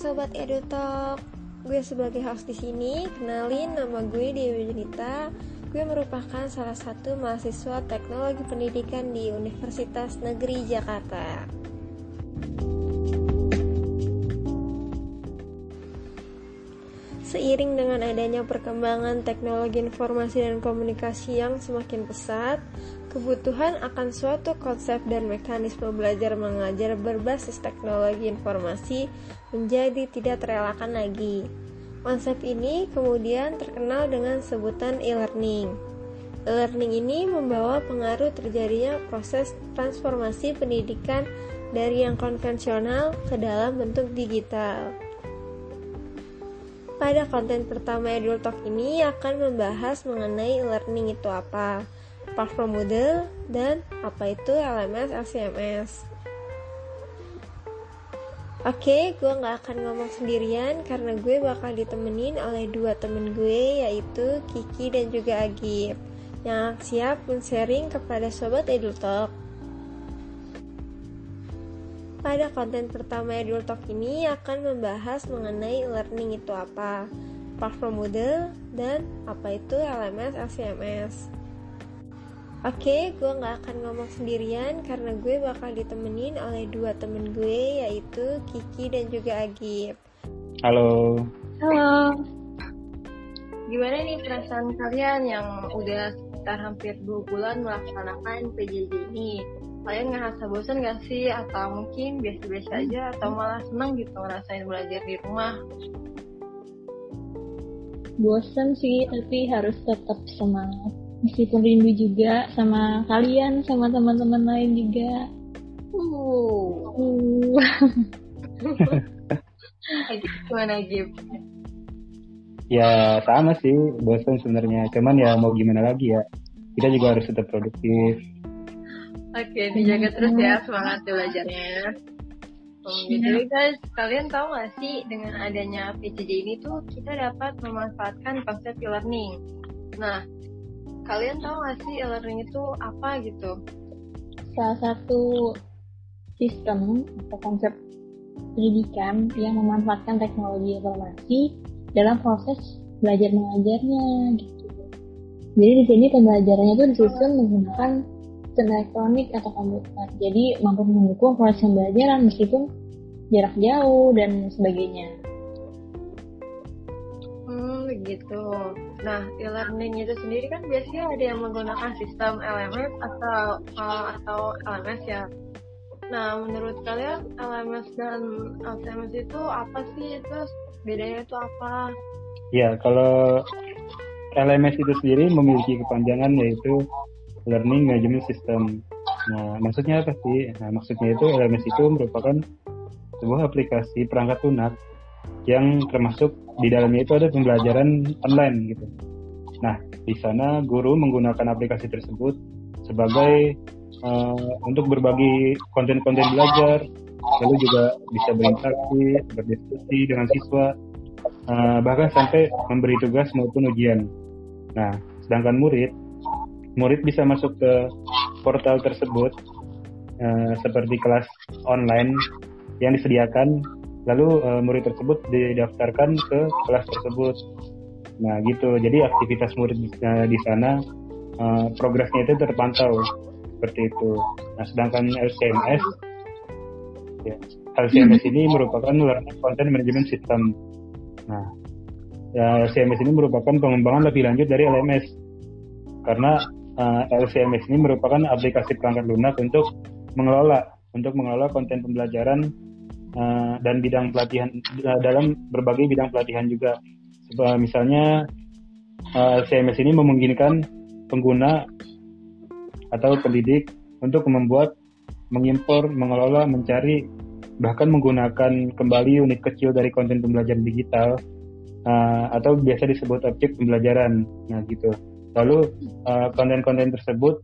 sobat EduTalk. Gue sebagai host di sini, kenalin nama gue Dewi Junita. Gue merupakan salah satu mahasiswa Teknologi Pendidikan di Universitas Negeri Jakarta. Seiring dengan adanya perkembangan teknologi informasi dan komunikasi yang semakin pesat, kebutuhan akan suatu konsep dan mekanisme belajar mengajar berbasis teknologi informasi menjadi tidak terelakkan lagi. Konsep ini kemudian terkenal dengan sebutan e-learning. E-learning ini membawa pengaruh terjadinya proses transformasi pendidikan dari yang konvensional ke dalam bentuk digital. Pada konten pertama Edul Talk ini akan membahas mengenai learning itu apa, platform model, dan apa itu LMS LCMS. Oke, gue gak akan ngomong sendirian karena gue bakal ditemenin oleh dua temen gue yaitu Kiki dan juga Agib yang siap men-sharing kepada Sobat Edul Talk. Pada konten pertama Edul Talk ini akan membahas mengenai learning itu apa, platform model, dan apa itu LMS LCMS. Oke, gue gak akan ngomong sendirian karena gue bakal ditemenin oleh dua temen gue yaitu Kiki dan juga Agib. Halo. Halo. Gimana nih perasaan kalian yang udah sekitar hampir dua bulan melaksanakan PJJ ini? kalian ngerasa bosan gak sih atau mungkin biasa-biasa aja atau malah senang gitu ngerasain belajar di rumah bosan sih tapi harus tetap semangat meskipun rindu juga sama kalian sama teman-teman lain juga uh, uh. gimana Gip? Ya sama sih bosan sebenarnya cuman ya mau gimana lagi ya kita juga harus tetap produktif Oke, dijaga terus ya semangat belajarnya. Um, jadi guys, kalian tahu gak sih dengan adanya PJJ ini tuh kita dapat memanfaatkan konsep e-learning. Nah, kalian tahu gak sih e-learning itu apa gitu? Salah satu sistem atau konsep pendidikan yang memanfaatkan teknologi informasi dalam proses belajar mengajarnya gitu. Jadi di sini pembelajarannya itu disusun menggunakan sistem elektronik atau komputer. Jadi mampu mendukung proses pembelajaran meskipun jarak jauh dan sebagainya. Begitu. Nah, e-learning itu sendiri kan biasanya ada yang menggunakan sistem LMS atau uh, atau LMS ya. Nah, menurut kalian LMS dan LMS itu apa sih? Terus bedanya itu apa? Ya, kalau LMS itu sendiri memiliki kepanjangan yaitu Learning Management System. Nah, maksudnya apa sih? Nah, maksudnya itu LMS itu merupakan sebuah aplikasi perangkat lunak yang termasuk di dalamnya itu ada pembelajaran online gitu. Nah, di sana guru menggunakan aplikasi tersebut sebagai uh, untuk berbagi konten-konten belajar, lalu juga bisa berinteraksi, berdiskusi dengan siswa, uh, bahkan sampai memberi tugas maupun ujian. Nah, sedangkan murid murid bisa masuk ke portal tersebut uh, seperti kelas online yang disediakan lalu uh, murid tersebut didaftarkan ke kelas tersebut. Nah gitu. Jadi aktivitas murid di sana uh, progresnya itu terpantau seperti itu. Nah sedangkan LCMS ya, LCMS ini merupakan learning content management system. Nah ya, LCMS ini merupakan pengembangan lebih lanjut dari LMS karena uh, eh, LCMS ini merupakan aplikasi perangkat lunak untuk mengelola untuk mengelola konten pembelajaran uh, dan bidang pelatihan uh, dalam berbagai bidang pelatihan juga. Misalnya uh, LCMS ini memungkinkan pengguna atau pendidik untuk membuat, mengimpor, mengelola, mencari, bahkan menggunakan kembali unit kecil dari konten pembelajaran digital atau biasa disebut objek pembelajaran. Nah gitu. Lalu konten eh, konten-konten tersebut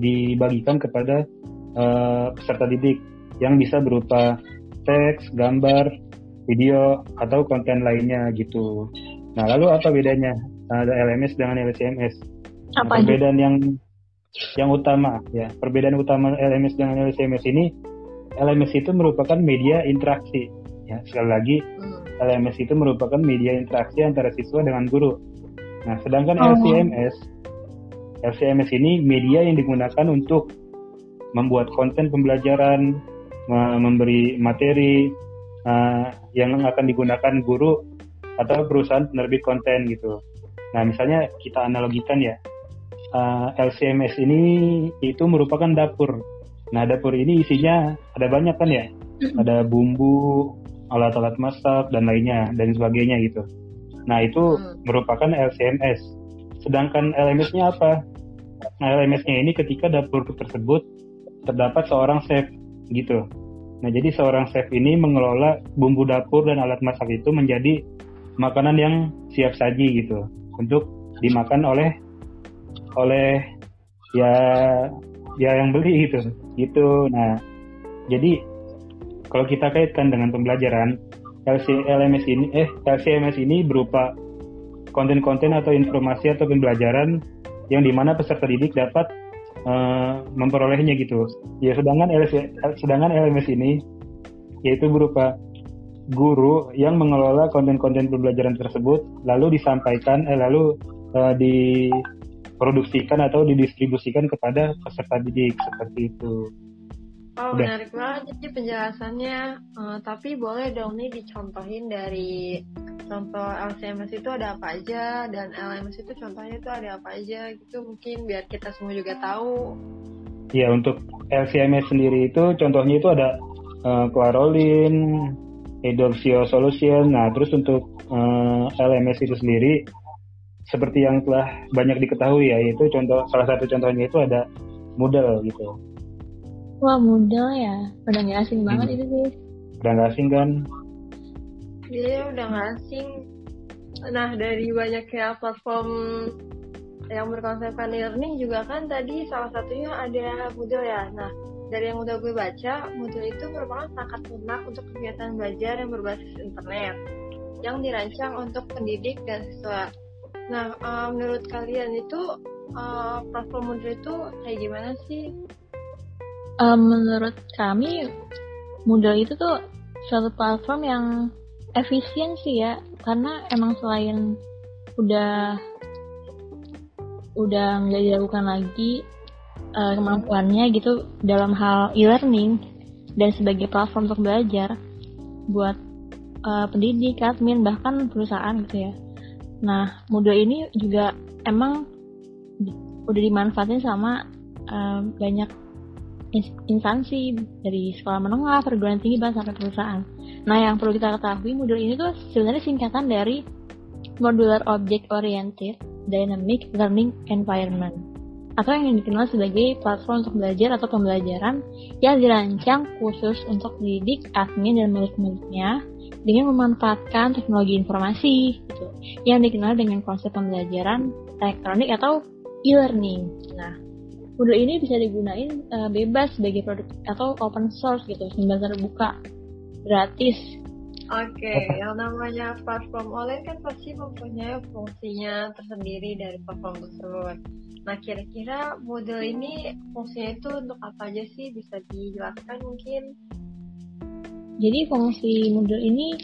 dibagikan kepada peserta didik yang bisa berupa teks, gambar, video atau konten lainnya gitu. Nah, lalu apa bedanya ada LMS dengan LCMS? Nah, apa perbedaan yang yang utama ya, perbedaan utama LMS dengan LCMS ini LMS itu merupakan media interaksi. Ya, sekali lagi Hmm. LMS itu merupakan media interaksi antara siswa dengan guru. Nah, sedangkan Oh. LCMS, LCMS ini media yang digunakan untuk membuat konten pembelajaran, memberi materi uh, yang akan digunakan guru atau perusahaan penerbit konten gitu. Nah, misalnya kita analogikan ya, uh, LCMS ini itu merupakan dapur. Nah, dapur ini isinya ada banyak kan ya, ada bumbu, alat-alat masak dan lainnya dan sebagainya gitu. Nah itu Hmm. merupakan LCMS. Sedangkan LMS-nya apa? Nah LMS-nya ini ketika dapur tersebut terdapat seorang chef gitu. Nah jadi seorang chef ini mengelola bumbu dapur dan alat masak itu menjadi makanan yang siap saji gitu untuk dimakan oleh oleh ya ya yang beli gitu gitu. Nah jadi kalau kita kaitkan dengan pembelajaran LC, LMS ini eh LCMS ini berupa konten-konten atau informasi atau pembelajaran yang di mana peserta didik dapat eh, memperolehnya gitu. Ya sedangkan LC, sedangkan LMS ini yaitu berupa guru yang mengelola konten-konten pembelajaran tersebut lalu disampaikan eh, lalu eh, diproduksikan atau didistribusikan kepada peserta didik seperti itu. Oh, Udah. menarik banget jadi penjelasannya. Eh, tapi boleh dong nih dicontohin dari contoh LCMS itu ada apa aja dan LMS itu contohnya itu ada apa aja gitu mungkin biar kita semua juga tahu. Ya untuk LCMS sendiri itu contohnya itu ada uh, Clarolin, Edorsio Solution. Nah terus untuk uh, LMS itu sendiri seperti yang telah banyak diketahui ya itu contoh salah satu contohnya itu ada Moodle gitu. Wah, Moodle ya. Udah nggak asing banget Hmm. itu sih. Udah nggak asing kan? Dia udah nggak asing. Nah dari banyaknya platform yang berkonsepkan learning juga kan tadi salah satunya ada Moodle ya. Nah dari yang udah gue baca, Moodle itu merupakan perangkat lunak untuk kegiatan belajar yang berbasis internet yang dirancang untuk pendidik dan siswa. Nah eh, menurut kalian itu eh, platform Moodle itu kayak gimana sih? Eh, menurut kami, Moodle itu tuh suatu platform yang efisien sih ya. Karena emang selain udah udah nggak dilakukan lagi eh, kemampuannya gitu dalam hal e-learning dan sebagai platform untuk belajar buat eh, pendidik, admin, bahkan perusahaan gitu ya. Nah, Moodle ini juga emang udah dimanfaatin sama eh, banyak instansi dari sekolah menengah, perguruan tinggi, bahkan sampai perusahaan. Nah, yang perlu kita ketahui Moodle ini tuh sebenarnya singkatan dari Modular Object Oriented Dynamic Learning Environment atau yang dikenal sebagai platform untuk belajar atau pembelajaran yang dirancang khusus untuk pendidik, admin, dan murid-muridnya dengan memanfaatkan teknologi informasi gitu, yang dikenal dengan konsep pembelajaran elektronik atau e-learning. Nah, Moodle ini bisa digunain eh, bebas sebagai produk atau open source gitu, sumber terbuka, gratis. Oke, yang namanya platform online kan pasti mempunyai fungsinya tersendiri dari platform tersebut. Nah, kira-kira model ini fungsinya itu untuk apa aja sih? Bisa dijelaskan mungkin? Jadi fungsi Moodle ini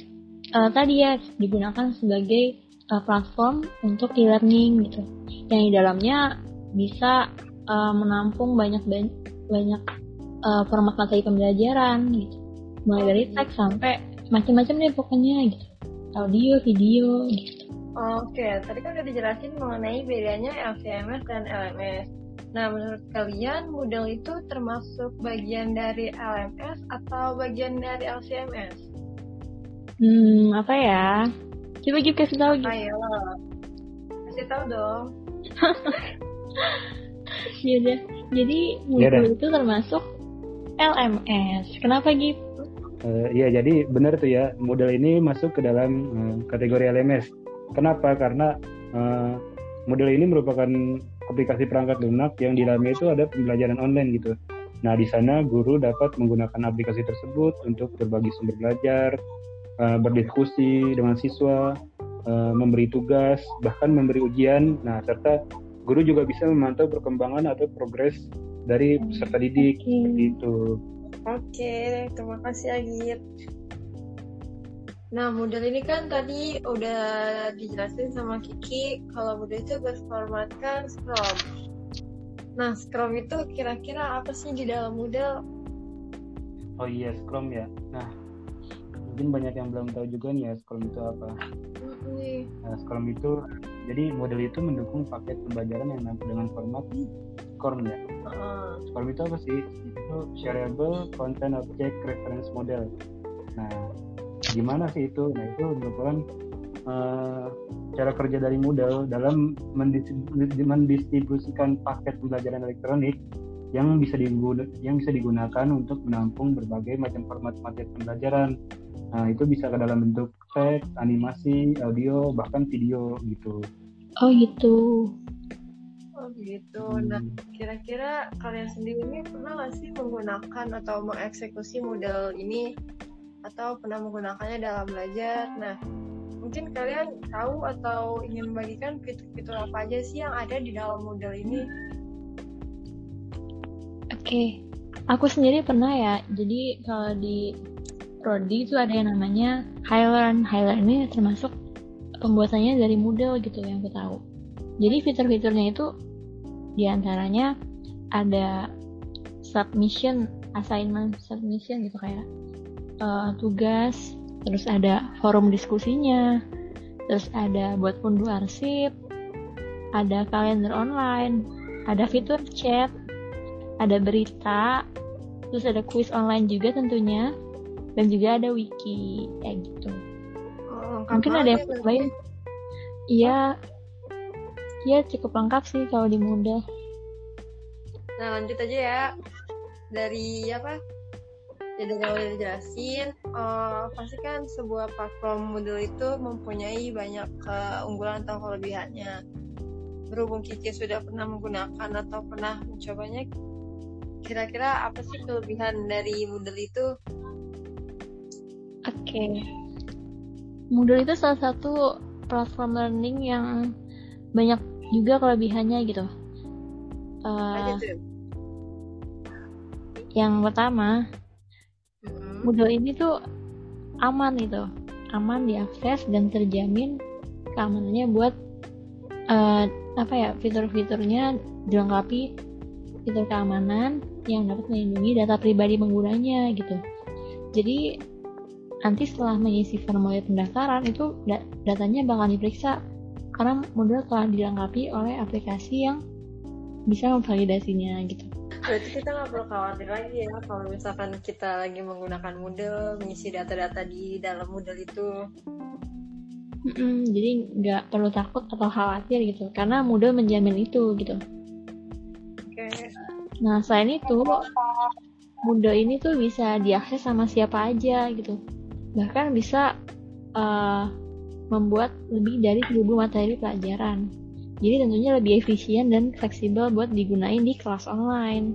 eh, tadi ya digunakan sebagai eh, platform untuk e-learning gitu, yang di dalamnya bisa eh, menampung banyak banyak, banyak eh, format materi pembelajaran gitu, mulai dari teks sampai macam-macam deh pokoknya gitu, audio, video gitu. Oke, tadi kan udah dijelasin mengenai bedanya LCMS dan LMS. Nah, menurut kalian model itu termasuk bagian dari LMS atau bagian dari LCMS? Hmm, apa ya? Coba Gip kasih tahu Gip. Ayo, kasih tahu dong. Yaudah. Jadi Moodle itu termasuk LMS. Kenapa Gip? Eh, Iya, jadi benar tuh ya, model ini masuk ke dalam eh, kategori LMS. Kenapa? Karena eh, model ini merupakan aplikasi perangkat lunak yang di dalamnya itu ada pembelajaran online gitu. Nah, di sana guru dapat menggunakan aplikasi tersebut untuk berbagi sumber belajar, eh, berdiskusi dengan siswa, eh, memberi tugas, bahkan memberi ujian. Nah, serta guru juga bisa memantau perkembangan atau progres dari peserta didik seperti itu. Oke, terima kasih Agit. Nah, model ini kan tadi udah dijelasin sama Kiki kalau model itu berformatkan Scrum. Nah, Scrum itu kira-kira apa sih di dalam model? Oh iya, Scrum ya. Nah, mungkin banyak yang belum tahu juga nih ya Scrum itu apa. Nah, Scrum itu jadi model itu mendukung paket pembelajaran yang dengan format Scrum ya. Uh. Scrum itu apa sih? Itu shareable content object reference model. Nah, gimana sih itu nah itu merupakan uh, cara kerja dari Moodle dalam mendistribusikan paket pembelajaran elektronik yang bisa digunakan yang bisa digunakan untuk menampung berbagai macam format paket pembelajaran. Nah, itu bisa ke dalam bentuk teks, animasi, audio, bahkan video gitu. Oh, gitu. Oh, gitu. Nah, hmm. kira-kira kalian sendiri ini pernah nggak sih menggunakan atau mengeksekusi model ini atau pernah menggunakannya dalam belajar. Nah, mungkin kalian tahu atau ingin membagikan fitur-fitur apa aja sih yang ada di dalam model ini? Oke, okay. aku sendiri pernah ya. Jadi kalau di Prodi itu ada yang namanya Highlearn. Highlearn ini termasuk pembuatannya dari Moodle gitu yang aku tahu. Jadi fitur-fiturnya itu di antaranya ada submission, assignment submission gitu kayak uh, tugas, terus ada forum diskusinya, terus ada buat unduh arsip, ada kalender online, ada fitur chat, ada berita, terus ada quiz online juga tentunya, dan juga ada wiki kayak gitu. Oh, Mungkin ada yang lain. Iya, iya cukup lengkap sih kalau di muda. Nah lanjut aja ya dari apa ya dari awal dijelasin uh, pasti kan sebuah platform Moodle itu mempunyai banyak keunggulan atau kelebihannya berhubung Kiki sudah pernah menggunakan atau pernah mencobanya kira-kira apa sih kelebihan dari Moodle itu okay. Moodle itu salah satu platform learning yang banyak juga kelebihannya gitu. Uh, yang pertama Moodle ini tuh aman gitu. Aman diakses dan terjamin keamanannya buat uh, apa ya fitur-fiturnya dilengkapi fitur keamanan yang dapat melindungi data pribadi penggunanya gitu. Jadi nanti setelah mengisi formulir pendaftaran itu datanya bakal diperiksa. Karena model telah dilengkapi oleh aplikasi yang bisa memvalidasinya gitu. Berarti kita nggak perlu khawatir lagi ya kalau misalkan kita lagi menggunakan Moodle mengisi data-data di dalam Moodle itu. Jadi nggak perlu takut atau khawatir gitu. Karena Moodle menjamin itu gitu. Okay. nah selain itu Moodle ini tuh bisa diakses sama siapa aja gitu bahkan bisa uh, membuat lebih dari 1000 materi pelajaran jadi tentunya lebih efisien dan fleksibel buat digunain di kelas online.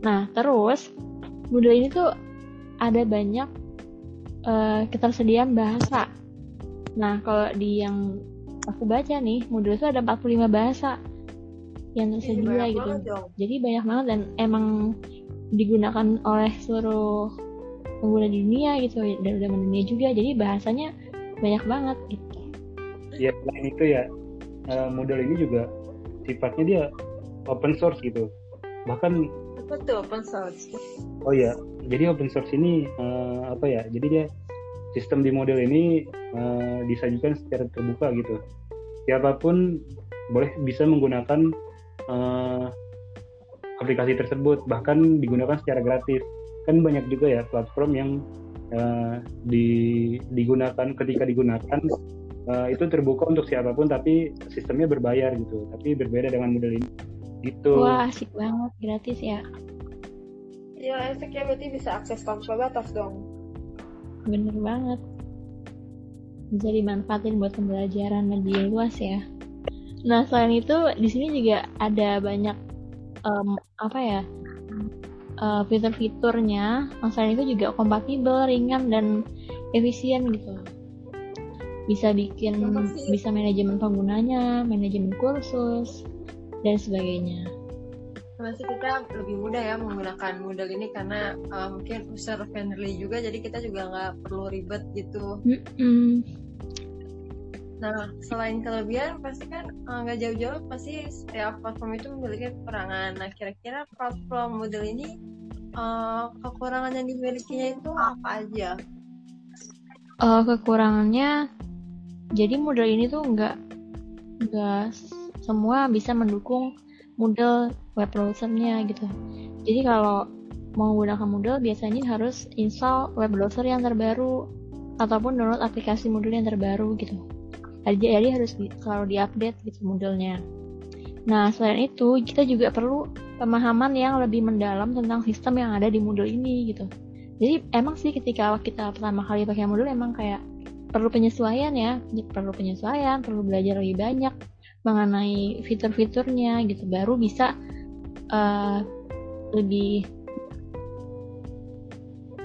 Nah, terus Moodle ini tuh ada banyak uh, ketersediaan bahasa. Nah, kalau di yang aku baca nih, Moodle itu ada 45 bahasa yang tersedia gitu. Jadi banyak banget dan emang digunakan oleh seluruh pengguna di dunia gitu dan udah dunia juga. Jadi bahasanya banyak banget gitu. Ya, selain itu ya uh, model ini juga sifatnya dia open source gitu bahkan apa tuh open source oh ya jadi open source ini uh, apa ya jadi dia sistem di model ini uh, disajikan secara terbuka gitu siapa pun boleh bisa menggunakan uh, aplikasi tersebut bahkan digunakan secara gratis kan banyak juga ya platform yang uh, di, digunakan ketika digunakan uh, itu terbuka untuk siapa pun tapi sistemnya berbayar gitu. Tapi berbeda dengan model ini. Gitu. Wah asik banget. Gratis ya? Ya efeknya berarti bisa akses tanpa batas dong. Bener banget. Bisa dimanfaatin buat pembelajaran lebih luas ya. Nah selain itu di sini juga ada banyak um, apa ya uh, fitur-fiturnya selain itu juga kompatibel ringan dan efisien gitu bisa bikin bisa manajemen penggunanya manajemen kursus dan sebagainya masih kita lebih mudah ya menggunakan model ini karena uh, mungkin user friendly juga jadi kita juga nggak perlu ribet gitu. Mm -mm. Nah selain kelebihan pasti kan uh, nggak uh, jauh-jauh pasti setiap platform itu memiliki kekurangan. Nah kira-kira platform model ini uh, kekurangan yang dimilikinya itu apa aja? Uh, kekurangannya jadi model ini tuh nggak nggak semua bisa mendukung model web browsernya gitu. Jadi kalau mau menggunakan Moodle biasanya harus install web browser yang terbaru ataupun download aplikasi Moodle yang terbaru gitu. Jadi, harus di, selalu diupdate gitu Moodle-nya. Nah, selain itu kita juga perlu pemahaman yang lebih mendalam tentang sistem yang ada di Moodle ini gitu. Jadi emang sih ketika kita pertama kali pakai Moodle emang kayak perlu penyesuaian ya, perlu penyesuaian, perlu belajar lebih banyak mengenai fitur-fiturnya gitu, baru bisa uh, lebih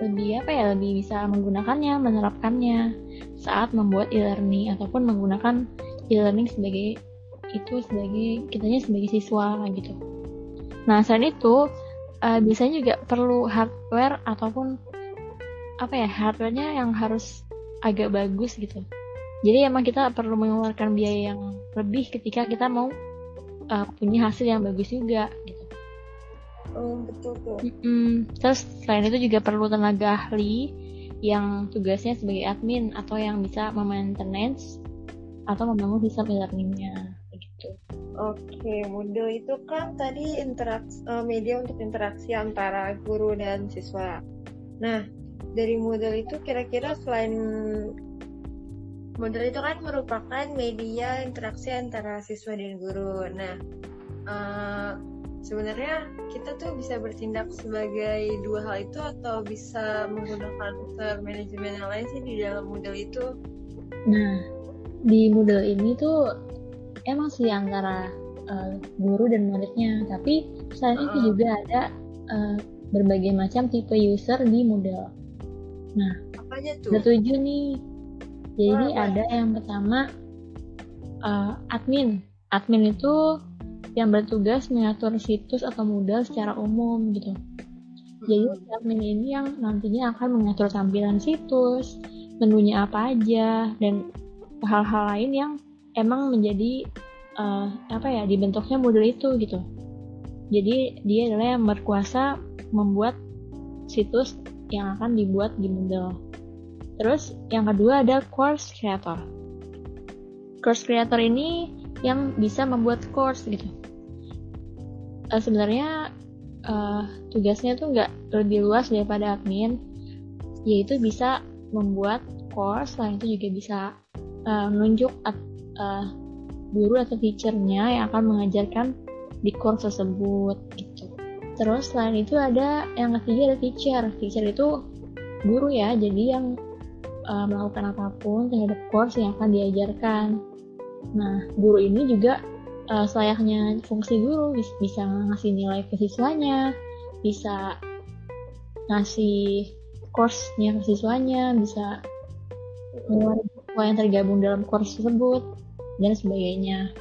lebih apa ya lebih bisa menggunakannya menerapkannya saat membuat e-learning ataupun menggunakan e-learning sebagai itu sebagai kitanya sebagai siswa gitu. Nah selain itu uh, biasanya juga perlu hardware ataupun apa ya hardwarenya yang harus agak bagus gitu. Jadi emang kita perlu mengeluarkan biaya yang lebih ketika kita mau uh, punya hasil yang bagus juga gitu. Oh betul tuh. Mm-mm. Terus selain itu juga perlu tenaga ahli yang tugasnya sebagai admin atau yang bisa memaintenance atau membangun sistem e-learningnya gitu. Oke, model itu kan tadi interaksi uh, media untuk interaksi antara guru dan siswa. Nah, dari model itu kira-kira selain model itu kan merupakan media interaksi antara siswa dan guru. Nah, uh, sebenarnya kita tuh bisa bertindak sebagai dua hal itu atau bisa menggunakan unsur manajemen yang lain sih di dalam model itu? Nah, di model ini tuh emang sih antara uh, guru dan muridnya, tapi selain uh. itu juga ada uh, berbagai macam tipe user di model. Nah, apanya tuh? Ada tujuh nih. Jadi oh, ada yang pertama uh, admin. Admin itu yang bertugas mengatur situs atau modal secara umum gitu. Jadi hmm. admin ini yang nantinya akan mengatur tampilan situs, menunya apa aja, dan hal-hal lain yang emang menjadi uh, apa ya dibentuknya model itu gitu. Jadi dia adalah yang berkuasa membuat situs yang akan dibuat di model. Terus yang kedua ada course creator. Course creator ini yang bisa membuat course gitu uh, sebenarnya uh, tugasnya tuh nggak lebih luas daripada admin. Yaitu bisa membuat course selain itu juga bisa uh, menunjuk uh, guru atau teachernya yang akan mengajarkan di course tersebut gitu. Terus selain itu ada yang ketiga ada teacher. Teacher itu guru ya jadi yang uh, melakukan apa pun terhadap course yang akan diajarkan. Nah guru ini juga uh, selayaknya fungsi guru bisa ngasih nilai ke siswanya bisa ngasih course-nya ke siswanya bisa mengeluarkan siswa yang tergabung dalam course tersebut dan sebagainya.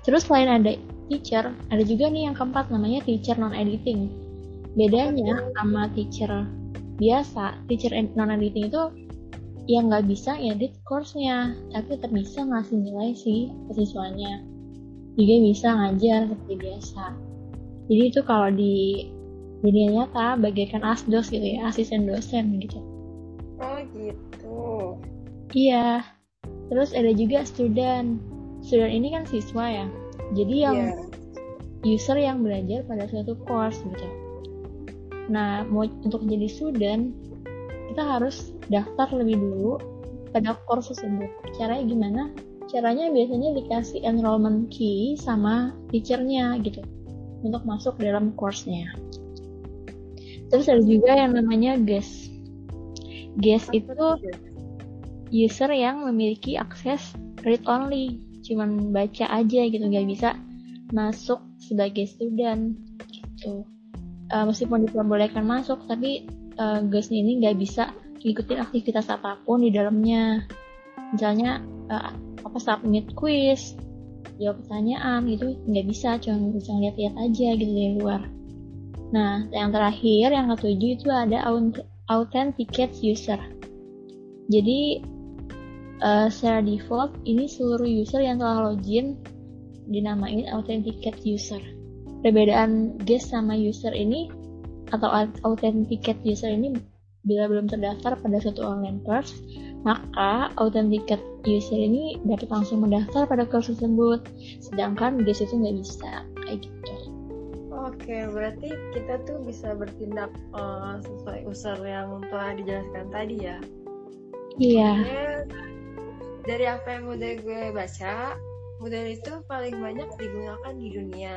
Terus selain ada teacher ada juga nih yang keempat namanya teacher non editing bedanya sama teacher biasa teacher non editing itu yang nggak bisa edit course-nya tapi tetap bisa ngasih nilai sih ke siswanya juga bisa ngajar seperti biasa. Jadi itu kalau di dunia nyata bagaikan asdos gitu ya asisten dosen gitu. Oh gitu. Iya. Terus ada juga student. Student ini kan siswa ya. Jadi yang yeah. user yang belajar pada suatu course gitu. Nah mau untuk jadi student kita harus daftar lebih dulu pada course tersebut. Caranya gimana caranya biasanya dikasih enrollment key sama teachernya gitu untuk masuk dalam course-nya. Terus ada juga yang namanya guest. Guest itu user yang memiliki akses read only, cuman baca aja gitu, nggak bisa masuk sebagai student gitu. Uh, meskipun diperbolehkan masuk, tapi uh, guest ini nggak bisa ngikutin aktivitas apa pun di dalamnya. Misalnya uh, apa submit quiz? Jawab pertanyaan gitu. Nggak bisa cuma bisa ngeliat-liat aja gitu dari luar. Nah yang terakhir yang ketujuh itu ada authenticate user. Jadi uh, secara default ini seluruh user yang telah login dinamain authenticate user. Perbedaan guest sama user ini atau authenticate user ini bila belum terdaftar pada suatu online course maka authenticate user ini dapat langsung mendaftar pada course tersebut sedangkan guest itu nggak bisa. Kayak gitu. Oke berarti kita tuh bisa bertindak uh, sesuai user yang telah dijelaskan tadi ya? Iya. Dari apa yang udah gue baca model itu paling banyak digunakan di dunia.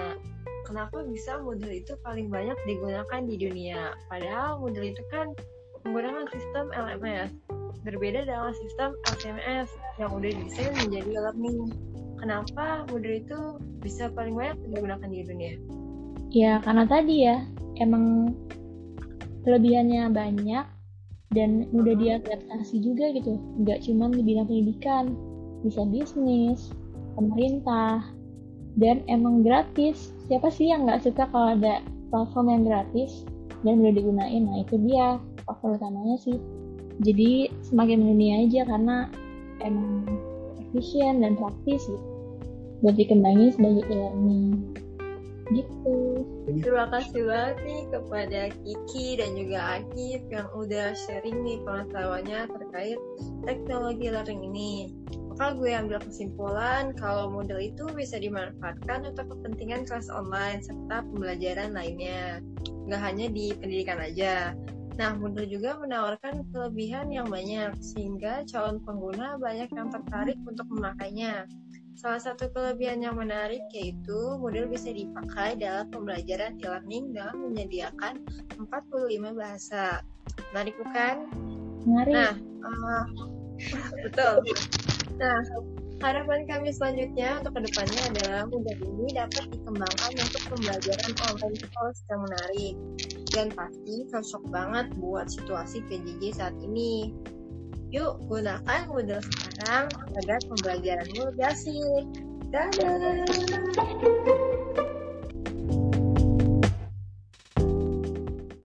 Kenapa bisa model itu paling banyak digunakan di dunia? Padahal model itu kan menggunakan sistem LMS berbeda dengan sistem SMS yang udah didesain menjadi learning. Kenapa modul itu bisa paling banyak digunakan di dunia? Ya karena tadi ya emang kelebihannya banyak dan mudah diadaptasi juga gitu. Nggak cuma di bidang pendidikan, bisa bisnis, pemerintah, dan emang gratis. Siapa sih yang nggak suka kalau ada platform yang gratis dan mudah digunain? Nah itu dia faktor utamanya sih jadi semakin mendunia aja karena emang efisien dan praktis gitu buat dikembangin sebagai e-learning. Gitu. Terima kasih banget nih kepada Kiki dan juga Akif yang udah sharing nih pengetahuannya terkait teknologi learning ini. Maka gue ambil kesimpulan kalau model itu bisa dimanfaatkan untuk kepentingan kelas online serta pembelajaran lainnya. Nggak hanya di pendidikan aja Nah, Moodle juga menawarkan kelebihan yang banyak, sehingga calon pengguna banyak yang tertarik untuk memakainya. Salah satu kelebihan yang menarik yaitu Moodle bisa dipakai dalam pembelajaran e-learning dalam menyediakan 45 bahasa. Menarik bukan? Menarik. Nah, uh, betul. Nah, harapan kami selanjutnya untuk ke depannya adalah Moodle ini dapat dikembangkan untuk pembelajaran online course yang menarik dan pasti cocok banget buat situasi PJJ saat ini. Yuk, gunakan Moodle sekarang agar pembelajaranmu lebih asik. Dadah!